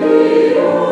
we are.